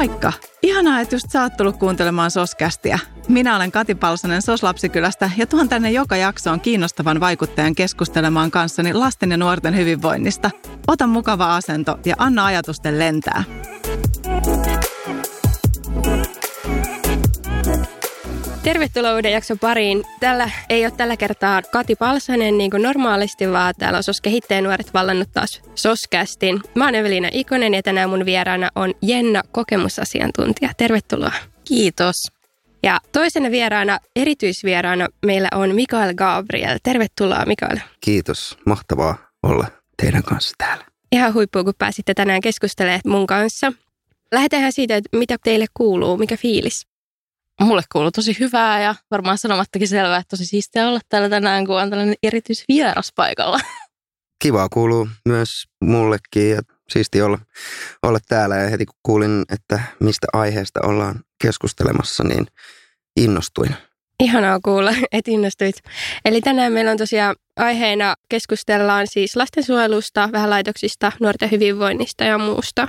Moikka! Ihanaa, että just sä oot tullut kuuntelemaan Soskästiä. Minä olen Kati Palsanen Soslapsikylästä ja tuon tänne joka jaksoon kiinnostavan vaikuttajan keskustelemaan kanssani lasten ja nuorten hyvinvoinnista. Ota mukava asento ja anna ajatusten lentää. Tervetuloa uuden jakson pariin. Tällä ei ole tällä kertaa Kati Palsanen niin kuin normaalisti, vaan täällä on SOS Kehittäjä nuoret vallannut taas SOS-kästin. Mä oon Evelina Ikonen ja tänään mun vieraana on Jenna, kokemusasiantuntija. Tervetuloa. Kiitos. Ja toisena vieraana, erityisvieraana, meillä on Mikael Gabriel. Tervetuloa Mikael. Kiitos. Mahtavaa olla teidän kanssa täällä. Ihan huippua, kun pääsitte tänään keskustelemaan mun kanssa. Lähdetään siitä, että mitä teille kuuluu, mikä fiilis? Mulle kuuluu tosi hyvää ja varmaan sanomattakin selvää, että tosi siistiä olla täällä tänään, kun on tällainen erityisvieras paikalla. Kivaa kuuluu myös mullekin ja siisti olla, olla täällä. Ja heti kun kuulin, että mistä aiheesta ollaan keskustelemassa, niin innostuin. Ihanaa kuulla, että innostuit. Eli tänään meillä on tosiaan aiheena keskustellaan siis lastensuojelusta, vähän laitoksista, nuorten hyvinvoinnista ja muusta.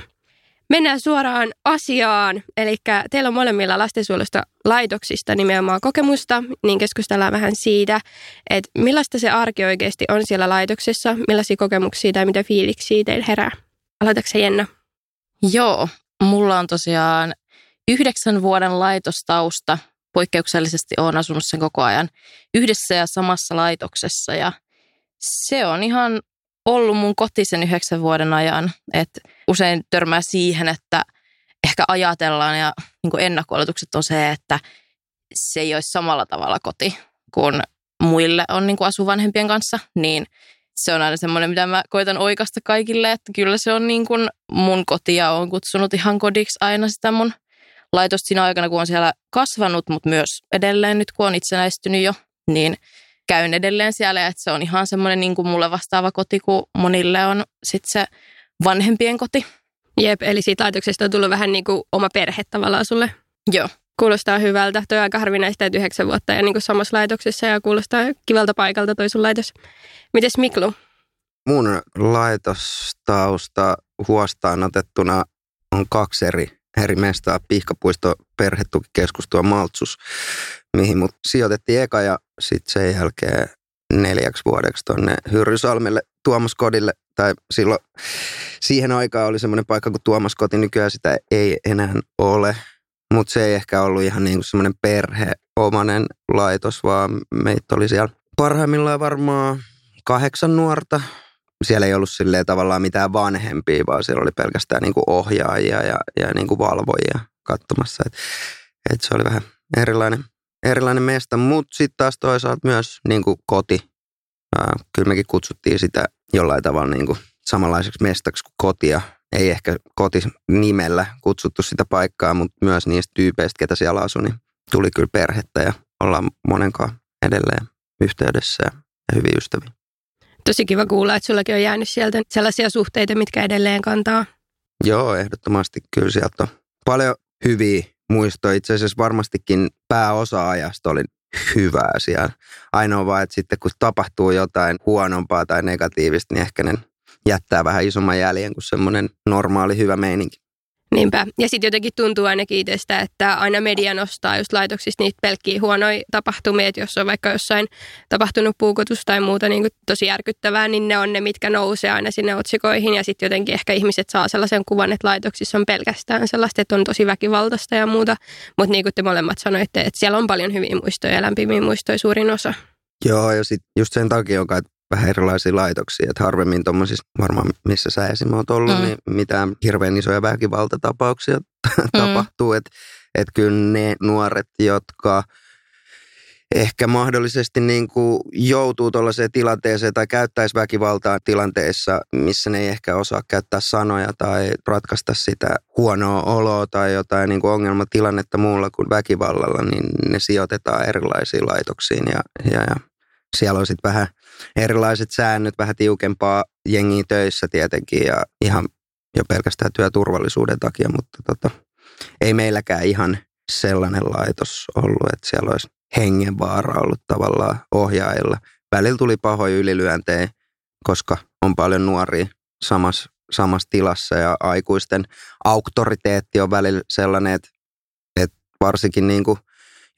Mennään suoraan asiaan. Eli teillä on molemmilla lastensuojelusta laitoksista nimenomaan kokemusta, niin keskustellaan vähän siitä, että millaista se arki oikeasti on siellä laitoksessa, millaisia kokemuksia tai mitä fiiliksiä teillä herää. Aloitatko Jenna? Joo, mulla on tosiaan yhdeksän vuoden laitostausta. Poikkeuksellisesti olen asunut sen koko ajan yhdessä ja samassa laitoksessa ja se on ihan ollut mun koti sen yhdeksän vuoden ajan. Et usein törmää siihen, että ehkä ajatellaan ja niin ennakko-oletukset on se, että se ei olisi samalla tavalla koti kuin muille on niin kuin asu vanhempien kanssa, niin se on aina semmoinen, mitä mä koitan oikasta kaikille, että kyllä se on niin kuin mun koti ja on kutsunut ihan kodiksi aina sitä mun laitosta siinä aikana, kun on siellä kasvanut, mutta myös edelleen nyt, kun on itsenäistynyt jo, niin käyn edelleen siellä, että se on ihan semmoinen niin kuin mulle vastaava koti, kun monille on sitten se vanhempien koti. Jep, eli siitä laitoksesta on tullut vähän niin kuin oma perhe tavallaan sulle. Joo. Kuulostaa hyvältä. Tuo on aika harvinaista, että yhdeksän vuotta ja niin kuin samassa laitoksessa ja kuulostaa kivalta paikalta toi sun laitos. Mites Miklu? Mun laitostausta huostaan otettuna on kaksi eri, eri mestaa. Pihkapuisto, perhetukikeskus, tuo Maltsus, mihin mut sijoitettiin eka ja sitten sen jälkeen neljäksi vuodeksi tuonne Hyrrysalmelle Tuomas Kodille. Tai silloin siihen aikaan oli semmoinen paikka kuin Tuomas Koti, nykyään sitä ei enää ole. Mutta se ei ehkä ollut ihan niin semmoinen perheomainen laitos, vaan meitä oli siellä parhaimmillaan varmaan kahdeksan nuorta. Siellä ei ollut silleen tavallaan mitään vanhempia, vaan siellä oli pelkästään niin kuin ohjaajia ja, ja niin kuin valvojia katsomassa. Et, et se oli vähän erilainen erilainen mesta, mutta sitten taas toisaalta myös niin kuin koti. Ää, kyllä mekin kutsuttiin sitä jollain tavalla niin kuin samanlaiseksi mestaksi kuin kotia. Ei ehkä koti nimellä kutsuttu sitä paikkaa, mutta myös niistä tyypeistä, ketä siellä asui, niin tuli kyllä perhettä ja ollaan monenkaan edelleen yhteydessä ja, hyviä ystäviä. Tosi kiva kuulla, että sullakin on jäänyt sieltä sellaisia suhteita, mitkä edelleen kantaa. Joo, ehdottomasti kyllä sieltä on paljon hyviä muisto. Itse asiassa varmastikin pääosa ajasta oli hyvää siellä. Ainoa vaan, että sitten kun tapahtuu jotain huonompaa tai negatiivista, niin ehkä ne jättää vähän isomman jäljen kuin semmoinen normaali hyvä meininki. Niinpä. Ja sitten jotenkin tuntuu ainakin itsestä, että aina media nostaa just laitoksista niitä pelkkiä huonoja tapahtumia, että jos on vaikka jossain tapahtunut puukotus tai muuta niin kuin tosi järkyttävää, niin ne on ne, mitkä nousee aina sinne otsikoihin. Ja sitten jotenkin ehkä ihmiset saa sellaisen kuvan, että laitoksissa on pelkästään sellaista, että on tosi väkivaltaista ja muuta. Mutta niin kuin te molemmat sanoitte, että siellä on paljon hyviä muistoja ja lämpimiä muistoja suurin osa. Joo, ja sitten just sen takia kai vähän erilaisia laitoksia. Että harvemmin tuommoisissa, varmaan missä sä esim. oot ollut, mm. niin mitään hirveän isoja väkivaltatapauksia mm. tapahtuu. Että et kyllä ne nuoret, jotka ehkä mahdollisesti niin kuin joutuu tuollaiseen tilanteeseen tai käyttäisi väkivaltaa tilanteissa, missä ne ei ehkä osaa käyttää sanoja tai ratkaista sitä huonoa oloa tai jotain niin kuin ongelmatilannetta muulla kuin väkivallalla, niin ne sijoitetaan erilaisiin laitoksiin ja, ja, ja siellä on sitten vähän erilaiset säännöt, vähän tiukempaa jengiä töissä tietenkin ja ihan jo pelkästään työturvallisuuden takia, mutta tota, ei meilläkään ihan sellainen laitos ollut, että siellä olisi hengenvaara ollut tavallaan ohjaajilla. Välillä tuli pahoja ylilyöntejä, koska on paljon nuoria samassa samassa tilassa ja aikuisten auktoriteetti on välillä sellainen, että, että varsinkin niin kuin,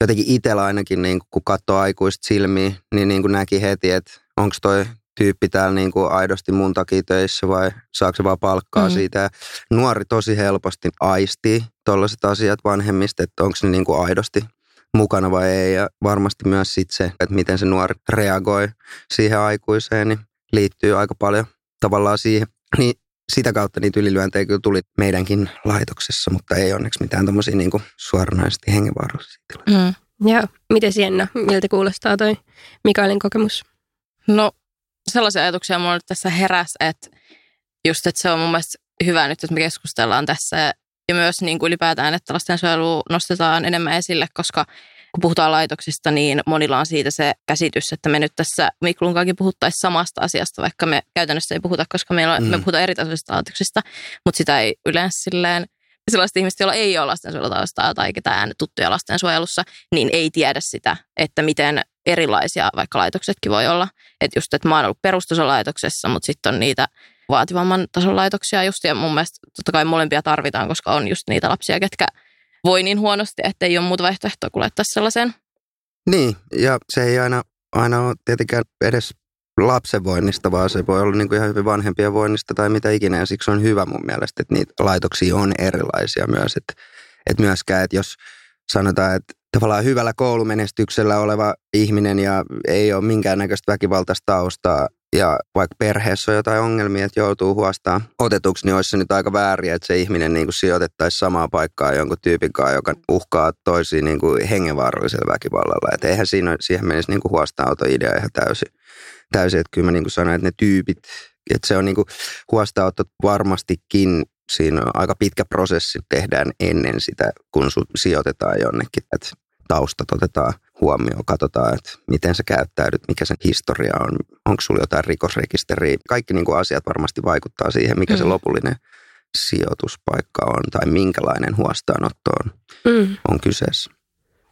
jotenkin itsellä ainakin, niin kuin, kun katsoo aikuista silmiä, niin, niin kuin näki heti, että onko toi tyyppi täällä niin kuin aidosti mun takia töissä vai saako se vaan palkkaa mm. siitä. Ja nuori tosi helposti aistii tuollaiset asiat vanhemmista, että onko ne niin kuin aidosti mukana vai ei. Ja varmasti myös sit se, että miten se nuori reagoi siihen aikuiseen, niin liittyy aika paljon tavallaan siihen. Niin sitä kautta niitä ylilyöntejä kyllä tuli meidänkin laitoksessa, mutta ei onneksi mitään tuommoisia niin suoranaisesti hengenvaarallisia tiloja. Mm. Joo. Miten Sienna, miltä kuulostaa toi Mikaelin kokemus? No sellaisia ajatuksia mulla nyt tässä heräs, että just, että se on mun mielestä hyvä nyt, että me keskustellaan tässä ja myös niin kuin ylipäätään, että lastensuojelu nostetaan enemmän esille, koska kun puhutaan laitoksista, niin monilla on siitä se käsitys, että me nyt tässä Miklun puhuttaisiin samasta asiasta, vaikka me käytännössä ei puhuta, koska meillä on, mm. me puhutaan eri tasoisista laitoksista, mutta sitä ei yleensä silleen sellaiset ihmiset, joilla ei ole lastensuojelutaustaa tai ketään tuttuja lastensuojelussa, niin ei tiedä sitä, että miten erilaisia vaikka laitoksetkin voi olla. Että just, että mä oon ollut perustasolaitoksessa, mutta sitten on niitä vaativamman tason laitoksia just, ja mun mielestä totta kai molempia tarvitaan, koska on just niitä lapsia, ketkä voi niin huonosti, että ei ole muuta vaihtoehtoa kuin laittaa sellaiseen. Niin, ja se ei aina, aina ole tietenkään edes lapsen voinnista, vaan se voi olla niin kuin ihan hyvin vanhempien voinnista tai mitä ikinä. Ja siksi on hyvä mun mielestä, että niitä laitoksia on erilaisia myös. Että, että myöskään, että jos sanotaan, että tavallaan hyvällä koulumenestyksellä oleva ihminen ja ei ole minkäännäköistä väkivaltaista taustaa ja vaikka perheessä on jotain ongelmia, että joutuu huostaan otetuksi, niin olisi se nyt aika väärin, että se ihminen niin kuin sijoitettaisiin samaan paikkaan jonkun tyypin kanssa, joka uhkaa toisia niin kuin hengenvaarallisella väkivallalla. Että eihän siinä, siihen menisi niin kuin huostaanotto-idea ihan täysin. täysin. Että kyllä mä niin kuin sanoin, että ne tyypit, että se on niin kuin huostaanotto varmastikin siinä on aika pitkä prosessi tehdään ennen sitä, kun sijoitetaan jonnekin. Että taustat otetaan huomioon, katsotaan, että miten sä käyttäydyt, mikä sen historia on, onko sulla jotain rikosrekisteriä. Kaikki niin kuin asiat varmasti vaikuttaa siihen, mikä mm. se lopullinen sijoituspaikka on tai minkälainen huostaanotto on, mm. on kyseessä.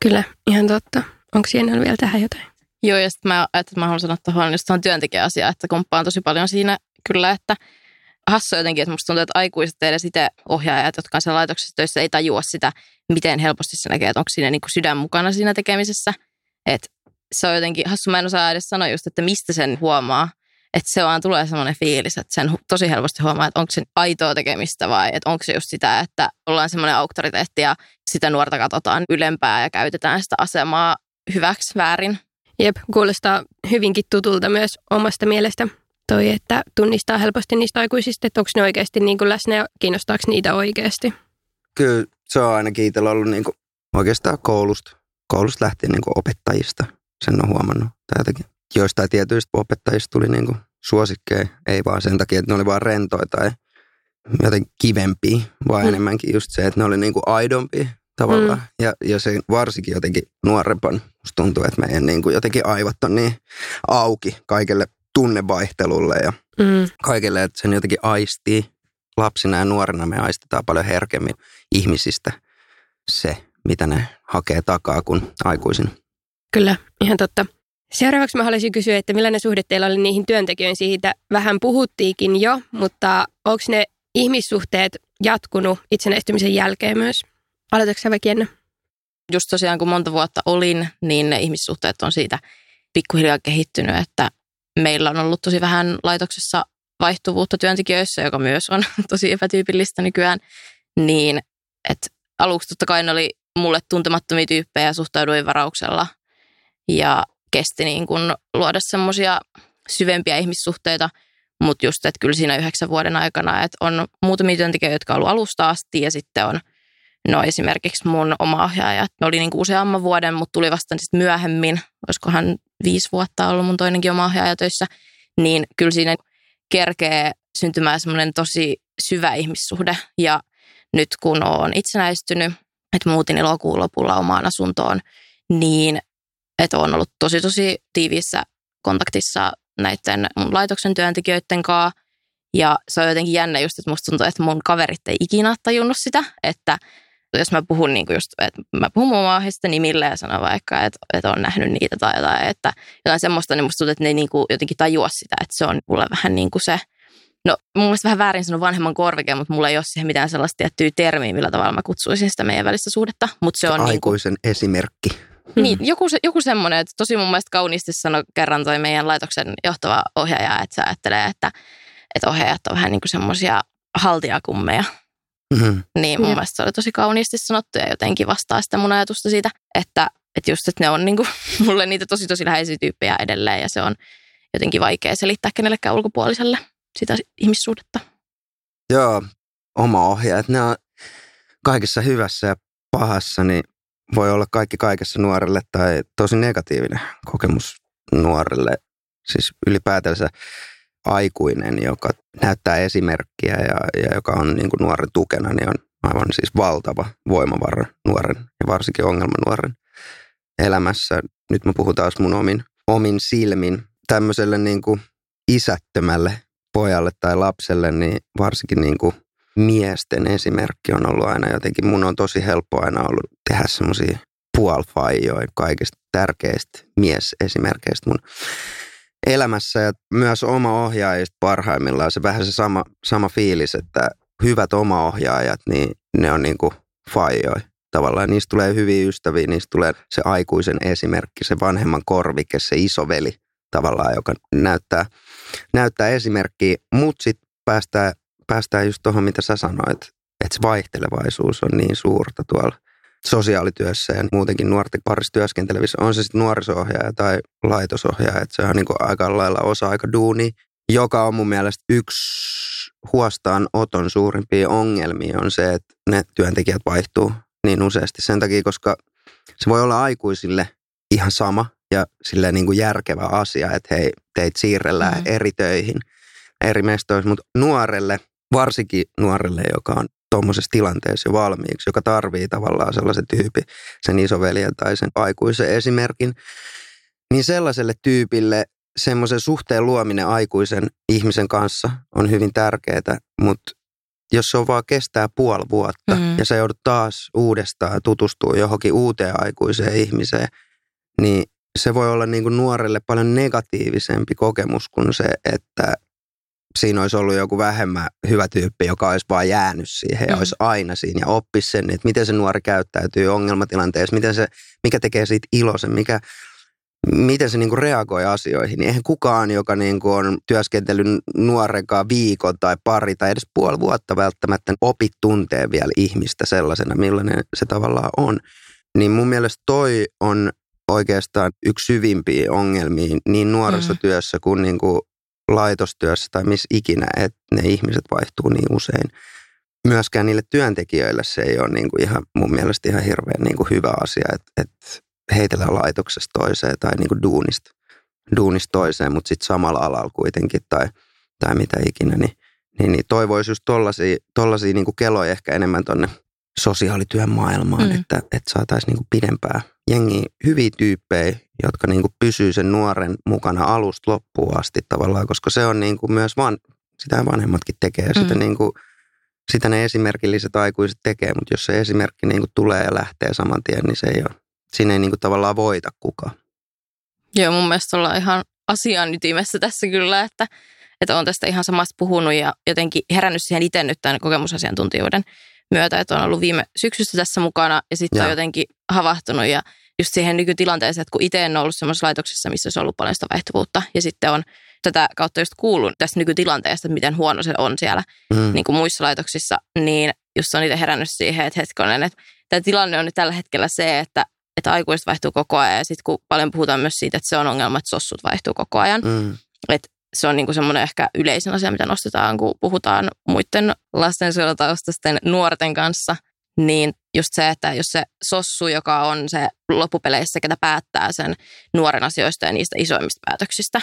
Kyllä, ihan totta. Onko siellä vielä tähän jotain? Joo, ja sitten mä, että mä haluan sanoa tuohon just tuohon työntekijäasiaan, että komppaan tosi paljon siinä kyllä, että hassua jotenkin, että musta tuntuu, että aikuiset teille sitä ohjaajat, jotka on siellä laitoksessa töissä, ei tajua sitä, miten helposti se näkee, että onko siinä niin kuin sydän mukana siinä tekemisessä. Että se on jotenkin hassu, mä en osaa edes sanoa just, että mistä sen huomaa. Että se vaan tulee semmoinen fiilis, että sen tosi helposti huomaa, että onko se aitoa tekemistä vai että onko se just sitä, että ollaan semmoinen auktoriteetti ja sitä nuorta katsotaan ylempää ja käytetään sitä asemaa hyväksi väärin. Jep, kuulostaa hyvinkin tutulta myös omasta mielestä toi, että tunnistaa helposti niistä aikuisista, että onko ne oikeasti niin kuin läsnä ja kiinnostaako niitä oikeasti. Kyllä se on ainakin itsellä ollut niin kuin oikeastaan koulusta, koulusta lähtien niin kuin opettajista. Sen on huomannut. Tai jotenkin joistain tietyistä opettajista tuli niin kuin suosikkeja. Ei vaan sen takia, että ne oli vaan rentoja tai joten kivempiä, vaan mm. enemmänkin just se, että ne oli niin kuin aidompi tavallaan. Mm. Ja, ja se varsinkin jotenkin nuorempan, musta tuntuu, että meidän niin kuin jotenkin aivot on niin auki kaikelle tunnevaihtelulle ja mm. kaikille, että sen jotenkin aistii. Lapsina ja nuorena me aistetaan paljon herkemmin ihmisistä se, mitä ne hakee takaa kuin aikuisin. Kyllä, ihan totta. Seuraavaksi mä haluaisin kysyä, että millainen suhde teillä oli niihin työntekijöihin siitä? Vähän puhuttiinkin jo, mutta onko ne ihmissuhteet jatkunut itsenäistymisen jälkeen myös? Aloitatko sä vaikka Just tosiaan kun monta vuotta olin, niin ne ihmissuhteet on siitä pikkuhiljaa kehittynyt, että meillä on ollut tosi vähän laitoksessa vaihtuvuutta työntekijöissä, joka myös on tosi epätyypillistä nykyään, niin että aluksi totta kai ne oli mulle tuntemattomia tyyppejä ja suhtauduin varauksella ja kesti niin kuin luoda semmoisia syvempiä ihmissuhteita, mutta just, että kyllä siinä yhdeksän vuoden aikana, että on muutamia työntekijöitä, jotka on ollut alusta asti ja sitten on no esimerkiksi mun oma ohjaaja, ne oli niin kuin useamman vuoden, mutta tuli vasta sitten myöhemmin, olisikohan viisi vuotta ollut mun toinenkin oma ohjaaja töissä, niin kyllä siinä kerkee syntymään semmoinen tosi syvä ihmissuhde. Ja nyt kun olen itsenäistynyt, että muutin elokuun lopulla omaan asuntoon, niin että olen ollut tosi tosi tiiviissä kontaktissa näiden mun laitoksen työntekijöiden kanssa. Ja se on jotenkin jännä just, että musta tuntuu, että mun kaverit ei ikinä tajunnut sitä, että jos mä puhun niin kuin just, että mä puhun mun aiheesta nimillä ja sanon vaikka, että, että on nähnyt niitä tai jotain, että jotain semmoista, niin musta tuntuu, että ne niin kuin jotenkin tajua sitä, että se on mulle vähän niin kuin se No mun mielestä vähän väärin sanoa vanhemman korvike, mutta mulla ei ole siihen mitään sellaista tiettyä termiä, millä tavalla mä kutsuisin sitä meidän välistä suhdetta. Mutta se on Aikuisen niin kuin, esimerkki. Niin, joku, joku semmoinen, että tosi mun mielestä kauniisti sanoi kerran toi meidän laitoksen johtava ohjaaja, että se ajattelee, että, että ohjaajat on vähän niin kuin semmoisia haltiakummeja. Mm-hmm. Niin mun ja. mielestä se oli tosi kauniisti sanottu ja jotenkin vastaa sitä mun ajatusta siitä, että, että just, että ne on niin kuin, mulle niitä tosi tosi läheisiä tyyppejä edelleen ja se on jotenkin vaikea selittää kenellekään ulkopuoliselle sitä ihmissuhdetta. Joo, oma ohjaaja. Että ne on kaikessa hyvässä ja pahassa, niin voi olla kaikki kaikessa nuorelle tai tosi negatiivinen kokemus nuorelle. Siis ylipäätänsä aikuinen, joka näyttää esimerkkiä ja, ja joka on niin kuin nuoren tukena, niin on aivan siis valtava voimavara nuoren ja varsinkin ongelmanuoren elämässä. Nyt mä puhun taas mun omin, omin silmin tämmöiselle niin kuin isättömälle pojalle tai lapselle, niin varsinkin niin kuin miesten esimerkki on ollut aina jotenkin, mun on tosi helppo aina ollut tehdä semmoisia puolfaijoja kaikista tärkeistä miesesimerkkeistä mun elämässä ja myös oma ohjaajista parhaimmillaan se vähän se sama, sama fiilis, että hyvät oma ohjaajat, niin ne on niin kuin. Tavallaan niistä tulee hyviä ystäviä, niistä tulee se aikuisen esimerkki, se vanhemman korvike, se isoveli tavallaan, joka näyttää, näyttää esimerkkiä, mutta sitten päästään, päästään just tuohon, mitä sä sanoit, että se vaihtelevaisuus on niin suurta tuolla sosiaalityössä ja muutenkin nuorten parissa työskentelevissä, on se sitten nuorisohjaaja tai laitosohjaaja, että se on niin aika lailla osa-aika duuni, joka on mun mielestä yksi huostaan oton suurimpia ongelmia on se, että ne työntekijät vaihtuu niin useasti sen takia, koska se voi olla aikuisille ihan sama ja silleen niin kuin järkevä asia, että hei, teit siirrellään mm-hmm. eri töihin, eri mestoissa, mutta nuorelle, varsinkin nuorelle, joka on tuommoisessa tilanteessa jo valmiiksi, joka tarvii tavallaan sellaisen tyypin, sen isoveljen tai sen aikuisen esimerkin, niin sellaiselle tyypille semmoisen suhteen luominen aikuisen ihmisen kanssa on hyvin tärkeää, mutta jos se on vaan kestää puoli vuotta mm. ja sä joudut taas uudestaan tutustua johonkin uuteen aikuiseen ihmiseen, niin se voi olla niin kuin nuorelle paljon negatiivisempi kokemus kuin se, että siinä olisi ollut joku vähemmän hyvä tyyppi, joka olisi vaan jäänyt siihen ja mm. olisi aina siinä ja oppisi sen, että miten se nuori käyttäytyy ongelmatilanteessa, miten se, mikä tekee siitä iloisen, mikä, miten se niinku reagoi asioihin. Niin eihän kukaan, joka niinku on työskentellyt nuorenkaan viikon tai pari tai edes puoli vuotta välttämättä opi tuntee vielä ihmistä sellaisena, millainen se tavallaan on. Niin mun mielestä toi on oikeastaan yksi syvimpiä ongelmia niin nuorisotyössä kuin, niin kuin laitostyössä tai missä ikinä, että ne ihmiset vaihtuu niin usein. Myöskään niille työntekijöille se ei ole niin kuin ihan mun mielestä ihan hirveän niin kuin hyvä asia, että, että heitellään laitoksesta toiseen tai niin kuin duunista, duunista toiseen, mutta sitten samalla alalla kuitenkin tai, tai mitä ikinä, niin, niin, niin toivoisi just tollaisia, tollaisia niin kuin keloja ehkä enemmän tonne sosiaalityön maailmaan, mm. että, että saataisiin niin kuin pidempää jengi hyviä tyyppejä, jotka niin kuin pysyy sen nuoren mukana alusta loppuun asti tavallaan, koska se on niin kuin myös van, sitä vanhemmatkin tekee, mm. sitä, niin kuin, sitä ne esimerkilliset aikuiset tekee, mutta jos se esimerkki niin kuin tulee ja lähtee saman tien, niin se ei ole, siinä ei niin kuin tavallaan voita kukaan. Joo, mun mielestä ollaan ihan asian ytimessä tässä kyllä, että, että on tästä ihan samasta puhunut ja jotenkin herännyt siihen itse nyt tämän kokemusasiantuntijuuden myötä, että on ollut viime syksystä tässä mukana ja sitten on jotenkin havahtunut ja just siihen nykytilanteeseen, että kun itse en ollut semmoisessa laitoksessa, missä olisi ollut paljon sitä vaihtuvuutta ja sitten on tätä kautta just kuullut tästä nykytilanteesta, että miten huono se on siellä mm. niin kuin muissa laitoksissa, niin just on itse herännyt siihen, että hetkonen, että tämä tilanne on nyt tällä hetkellä se, että, että aikuiset vaihtuu koko ajan ja sitten kun paljon puhutaan myös siitä, että se on ongelma, että sossut vaihtuu koko ajan, mm. että se on niinku semmoinen ehkä yleisin asia, mitä nostetaan, kun puhutaan muiden lastensuojelutaustaisten nuorten kanssa, niin just se, että jos se sossu, joka on se loppupeleissä, ketä päättää sen nuoren asioista ja niistä isoimmista päätöksistä,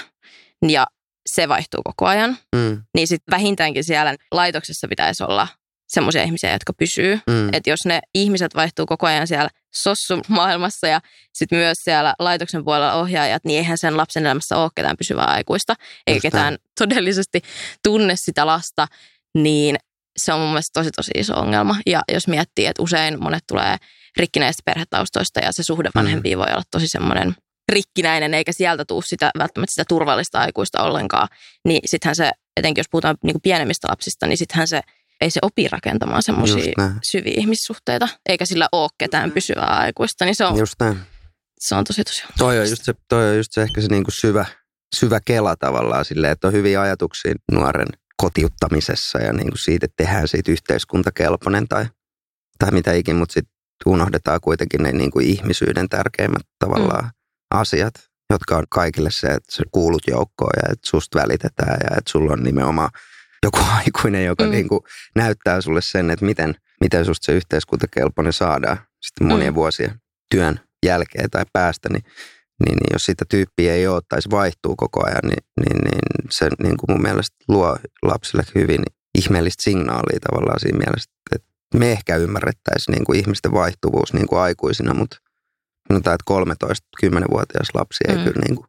ja se vaihtuu koko ajan, mm. niin sitten vähintäänkin siellä laitoksessa pitäisi olla semmoisia ihmisiä, jotka pysyy. Mm. Että jos ne ihmiset vaihtuu koko ajan siellä sossumaailmassa ja sitten myös siellä laitoksen puolella ohjaajat, niin eihän sen lapsen elämässä ole ketään pysyvää aikuista, eikä ketään todellisesti tunne sitä lasta, niin se on mun mielestä tosi tosi iso ongelma. Ja jos miettii, että usein monet tulee rikkinäistä perhetaustoista ja se suhde mm. vanhempiin mm. voi olla tosi semmoinen rikkinäinen, eikä sieltä tuu sitä, välttämättä sitä turvallista aikuista ollenkaan, niin sittenhän se etenkin jos puhutaan niin kuin pienemmistä lapsista, niin sittenhän se ei se opi rakentamaan semmoisia syviä ihmissuhteita, eikä sillä ole ketään pysyvää aikuista, niin se on, just näin. Se on tosi tosi toi on, just se, toi on just se ehkä se niin kuin syvä, syvä kela tavallaan silleen, että on hyviä ajatuksia nuoren kotiuttamisessa ja niin kuin siitä, että tehdään siitä yhteiskuntakelpoinen tai, tai mitä ikin, mutta sitten unohdetaan kuitenkin ne niin kuin ihmisyyden tärkeimmät tavallaan mm. asiat, jotka on kaikille se, että sä kuulut joukkoon ja että susta välitetään ja että sulla on nimenomaan joku aikuinen, joka mm. niin kuin näyttää sulle sen, että miten, miten susta se yhteiskuntakelpoinen saadaan sitten monien mm. vuosien työn jälkeen tai päästä, niin, niin, niin jos sitä tyyppiä ei ole tai se vaihtuu koko ajan, niin, niin, niin se niin kuin mun mielestä luo lapsille hyvin ihmeellistä signaalia tavallaan siinä mielessä, että me ehkä ymmärrettäisiin niin kuin ihmisten vaihtuvuus niin kuin aikuisina, mutta sanotaan, että 13-10-vuotias lapsi ei, mm. kyllä, niin kuin,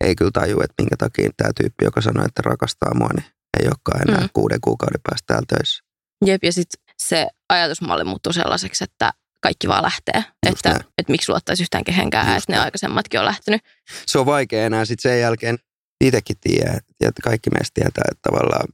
ei kyllä taju, että minkä takia tämä tyyppi, joka sanoi, että rakastaa mua, niin ei olekaan enää mm. kuuden kuukauden päästä täällä töissä. Jep, ja sitten se ajatusmalli muuttuu sellaiseksi, että kaikki vaan lähtee. että, että miksi luottaisi yhtään kehenkään, että ne aikaisemmatkin on lähtenyt. Se on vaikea enää sitten sen jälkeen. Itsekin tiedät, ja kaikki meistä tietää, että tavallaan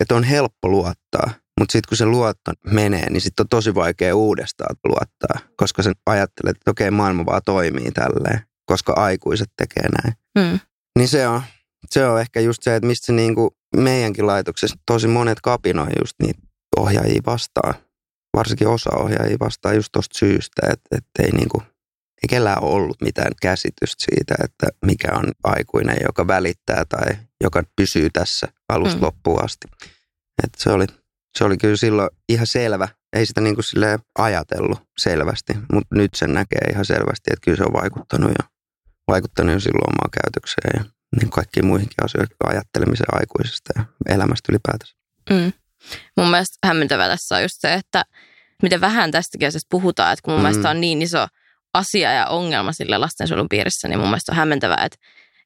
että on helppo luottaa, mutta sitten kun se luotto menee, niin sitten on tosi vaikea uudestaan luottaa, koska sen ajattelee, että okei, maailma vaan toimii tälleen, koska aikuiset tekee näin. Mm. Niin se on, se on ehkä just se, että mistä se niinku meidänkin laitoksessa tosi monet kapinoi just niitä ohjaajia vastaan. Varsinkin osa ohjaajia vastaan just tuosta syystä, että, että ei, niinku, ei kellään ollut mitään käsitystä siitä, että mikä on aikuinen, joka välittää tai joka pysyy tässä alusta mm. loppuun asti. Et se, oli, se oli kyllä silloin ihan selvä. Ei sitä niin kuin ajatellut selvästi, mutta nyt sen näkee ihan selvästi, että kyllä se on vaikuttanut jo, vaikuttanut jo silloin omaan käytökseen ja niin kaikkiin muihinkin asioihin, ajattelemisen aikuisesta ja elämästä ylipäätänsä. Mm. Mun mielestä hämmentävää tässä on just se, että miten vähän tästäkin asiasta puhutaan, että kun mun mm. mielestä on niin iso asia ja ongelma sille lastensuojelun piirissä, niin mun mielestä on hämmentävää, että,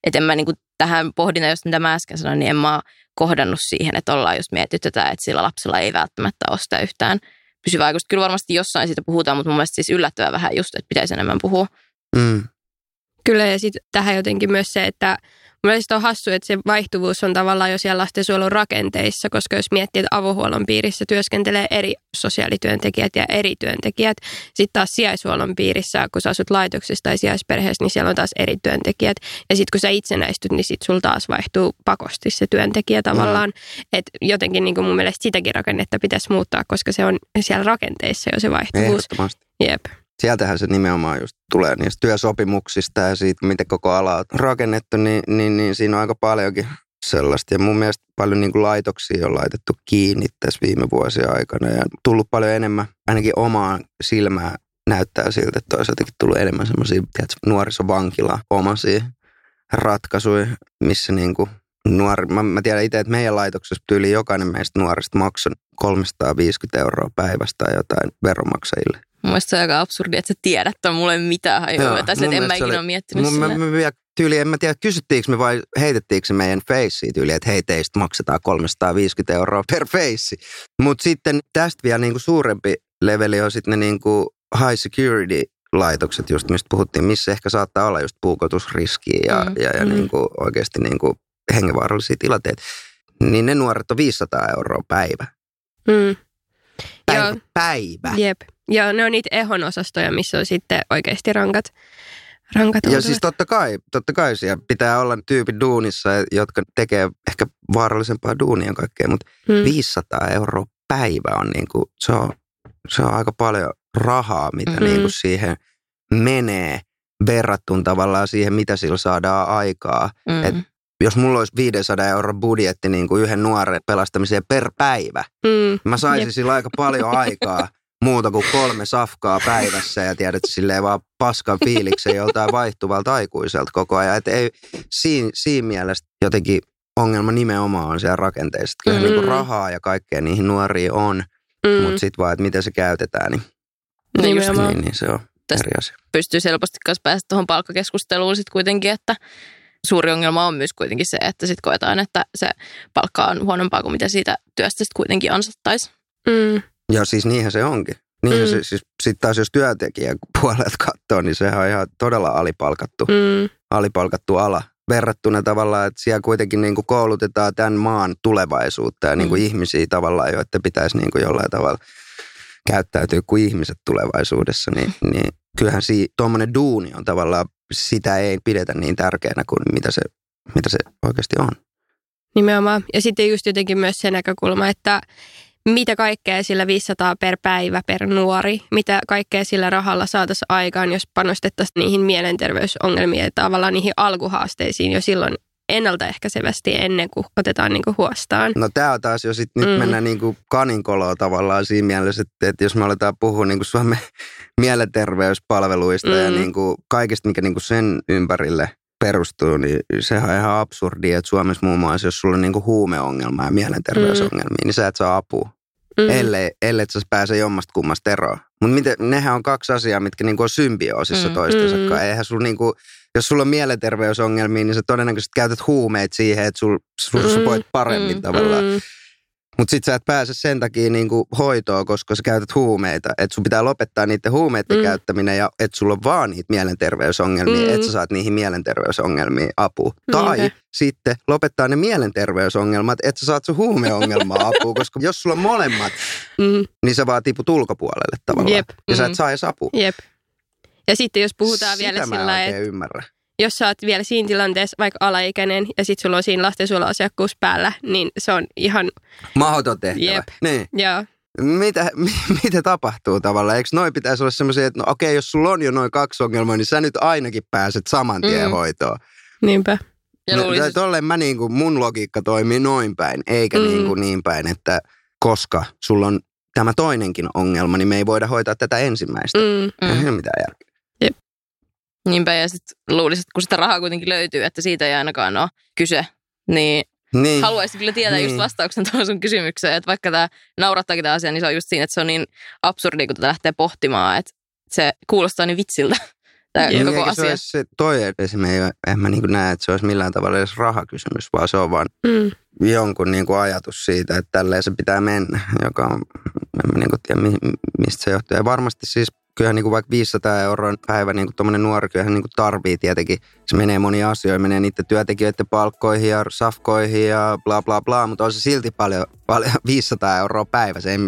että en mä niin kuin tähän pohdinta, jos mitä mä äsken sanoin, niin en mä kohdannut siihen, että ollaan just mietitty tätä, että sillä lapsella ei välttämättä ole sitä yhtään pysyvää aikuista. Kyllä varmasti jossain siitä puhutaan, mutta mun mielestä siis yllättävää vähän just, että pitäisi enemmän puhua. Mm. Kyllä ja sitten tähän jotenkin myös se, että Mielestäni on hassu, että se vaihtuvuus on tavallaan jo siellä lastensuojelun rakenteissa, koska jos miettii, että avohuollon piirissä työskentelee eri sosiaalityöntekijät ja eri työntekijät, sitten taas sijaishuollon piirissä, kun sä asut laitoksessa tai sijaisperheessä, niin siellä on taas eri työntekijät. Ja sitten kun sä itsenäistyt, niin sitten sulla taas vaihtuu pakosti se työntekijä tavallaan. Mm. Että jotenkin niin kuin mun mielestä sitäkin rakennetta pitäisi muuttaa, koska se on siellä rakenteissa jo se vaihtuvuus. Jep sieltähän se nimenomaan just tulee niistä työsopimuksista ja siitä, miten koko ala on rakennettu, niin, niin, niin siinä on aika paljonkin sellaista. Ja mun mielestä paljon niin kuin laitoksia on laitettu kiinni tässä viime vuosien aikana ja tullut paljon enemmän, ainakin omaan silmään näyttää siltä, että toisaaltakin tullut enemmän semmoisia nuorisovankila omaisia ratkaisuja, missä niin kuin nuori, mä, mä tiedän itse, että meidän laitoksessa tyyli jokainen meistä nuorista maksoi 350 euroa päivästä jotain veromaksajille. Mun se on aika absurdi, että sä tiedät, että mulle mitään hajua. Tai että en mä ikinä ole miettinyt mun, mä, mä, mä, tyyli, en mä tiedä, kysyttiinkö me vai heitettiinkö se meidän feissiin tyyli, että hei teistä maksetaan 350 euroa per feissi. Mutta sitten tästä vielä niinku suurempi leveli on sitten ne niinku high security laitokset, just mistä puhuttiin, missä ehkä saattaa olla just puukotusriskiä ja, mm. ja, ja mm. niinku oikeasti niinku hengenvaarallisia tilanteita. Niin ne nuoret on 500 euroa päivä. Mm. Päivä. Joo. päivä. Jep. Joo, ne on niitä ehon osastoja, missä on sitten oikeasti rankat. rankat ja siis totta kai, totta kai siellä pitää olla tyypit duunissa, jotka tekee ehkä vaarallisempaa duunia ja kaikkea, mutta hmm. 500 euroa päivä on, niin kuin, se on, se on aika paljon rahaa, mitä hmm. niin kuin siihen menee verrattuna tavallaan siihen, mitä sillä saadaan aikaa. Hmm. Et jos mulla olisi 500 euro budjetti niin kuin yhden nuoren pelastamiseen per päivä, mm. mä saisin Jep. sillä aika paljon aikaa muuta kuin kolme safkaa päivässä ja tiedät silleen vaan paskan fiiliksen joltain vaihtuvalta aikuiselta koko ajan. Et ei, siinä, siinä mielessä jotenkin ongelma nimenomaan on siellä rakenteessa. Kyllä mm. niin rahaa ja kaikkea niihin nuoriin on, mm. mutta sitten vaan, että miten se käytetään, niin, niin, just niin, niin se on Tästä eri asia. Pystyy helposti myös päästä tuohon palkkakeskusteluun sitten kuitenkin, että suuri ongelma on myös kuitenkin se, että sitten koetaan, että se palkka on huonompaa kuin mitä siitä työstä sitten kuitenkin ansattaisi. Mm. Ja siis niinhän se onkin. Niinhän mm. se, siis sitten taas jos työntekijän puolelta katsoo, niin sehän on ihan todella alipalkattu, mm. alipalkattu ala. verrattuna tavallaan, että siellä kuitenkin niin kuin koulutetaan tämän maan tulevaisuutta ja niin kuin mm. ihmisiä tavallaan, joiden pitäisi niin kuin jollain tavalla käyttäytyä kuin ihmiset tulevaisuudessa, niin, niin kyllähän tuommoinen duuni on tavallaan, sitä ei pidetä niin tärkeänä kuin mitä se, mitä se oikeasti on. Nimenomaan. Ja sitten just jotenkin myös se näkökulma, että mitä kaikkea sillä 500 per päivä per nuori, mitä kaikkea sillä rahalla saataisiin aikaan, jos panostettaisiin niihin mielenterveysongelmiin ja tavallaan niihin alkuhaasteisiin jo silloin ennaltaehkäisevästi ennen kuin otetaan niin kuin huostaan. No tämä on taas jo sitten, nyt mm. mennään niin kuin kaninkoloa tavallaan siinä mielessä, että, että jos me aletaan puhua niin kuin Suomen mielenterveyspalveluista mm. ja niin kuin kaikista, mikä niin kuin sen ympärille perustuu, niin sehän on ihan absurdi, että Suomessa muun muassa, jos sulla on niin kuin huumeongelma ja mielenterveysongelmia, mm. niin sä et saa apua. Mm. Ellei, ellei sä pääse jommasta kummasta eroon. Mutta nehän on kaksi asiaa, mitkä niinku on symbioosissa mm. toistensa mm. Eihän sul niinku, jos sulla on mielenterveysongelmia, niin sä todennäköisesti käytät huumeet siihen, että sul, sul, mm. sä voit paremmin mm. tavallaan. Mm. Mutta sit sä et pääse sen takia niinku hoitoon, koska sä käytät huumeita. Että sun pitää lopettaa niiden huumeiden mm. käyttäminen ja että sulla on vaan niitä mielenterveysongelmia, mm. että sä saat niihin mielenterveysongelmiin apua. Tai Niinpä. sitten lopettaa ne mielenterveysongelmat, että sä saat sun huumeongelmaa apua, koska jos sulla on molemmat, mm. niin sä vaan tiput ulkopuolelle tavallaan. Jep. Ja mm. sä et mm. saa edes apua. Jep. Ja sitten jos puhutaan Sitä vielä sillä että ymmärrä jos sä oot vielä siinä tilanteessa vaikka alaikäinen ja sitten sulla on siinä lastensuojeluasiakkuus päällä, niin se on ihan... Mahdoton tehtävä. Jep. Niin. Joo. Mitä, mitä tapahtuu tavallaan? Eikö noin pitäisi olla semmoisia, että no okei, jos sulla on jo noin kaksi ongelmaa, niin sä nyt ainakin pääset saman tien mm. hoitoon. Niinpä. Ja no, tolleen mä niin kuin, mun logiikka toimii noin päin, eikä mm. niin, kuin niin päin, että koska sulla on tämä toinenkin ongelma, niin me ei voida hoitaa tätä ensimmäistä. Mm. Ei mm. mitään järkeä. Niinpä, ja sitten luulisin, että kun sitä rahaa kuitenkin löytyy, että siitä ei ainakaan ole kyse, niin, niin. haluaisin kyllä tietää niin. just vastauksen tuohon sun kysymykseen, että vaikka tämä naurattaakin tämä asia, niin se on just siinä, että se on niin absurdi, kun tätä lähtee pohtimaan, että se kuulostaa niin vitsiltä. Tämä niin, koko asia. Se, se toi esimerkiksi, en mä niin näe, että se olisi millään tavalla edes rahakysymys, vaan se on vaan mm. jonkun niin kuin ajatus siitä, että tälleen se pitää mennä, joka on, en mä niin kuin tiedä, mistä se johtuu. Ja varmasti siis kyllähän niin kuin vaikka 500 euroa päivä niin kuin tuommoinen nuori kyllähän niin kuin tarvii tietenkin. Se menee moni asioihin, menee niiden työntekijöiden palkkoihin ja safkoihin ja bla bla bla, mutta on se silti paljon, paljon 500 euroa päivä. Se ei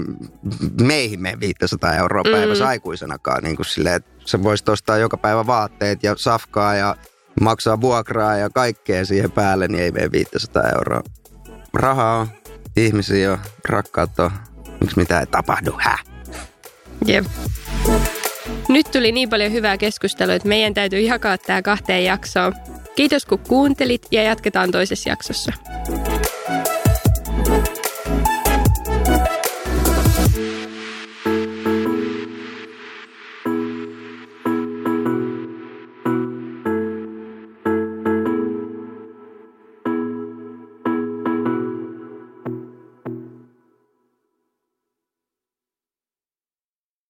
meihin mene 500 euroa päivässä mm. aikuisenakaan. Niin kuin silleen, että sä voisit ostaa joka päivä vaatteet ja safkaa ja maksaa vuokraa ja kaikkea siihen päälle, niin ei mene 500 euroa. Rahaa on, ihmisiä on, rakkautta on. Miksi mitä ei tapahdu? Häh? Jep. Nyt tuli niin paljon hyvää keskustelua, että meidän täytyy jakaa tämä kahteen jaksoon. Kiitos kun kuuntelit ja jatketaan toisessa jaksossa.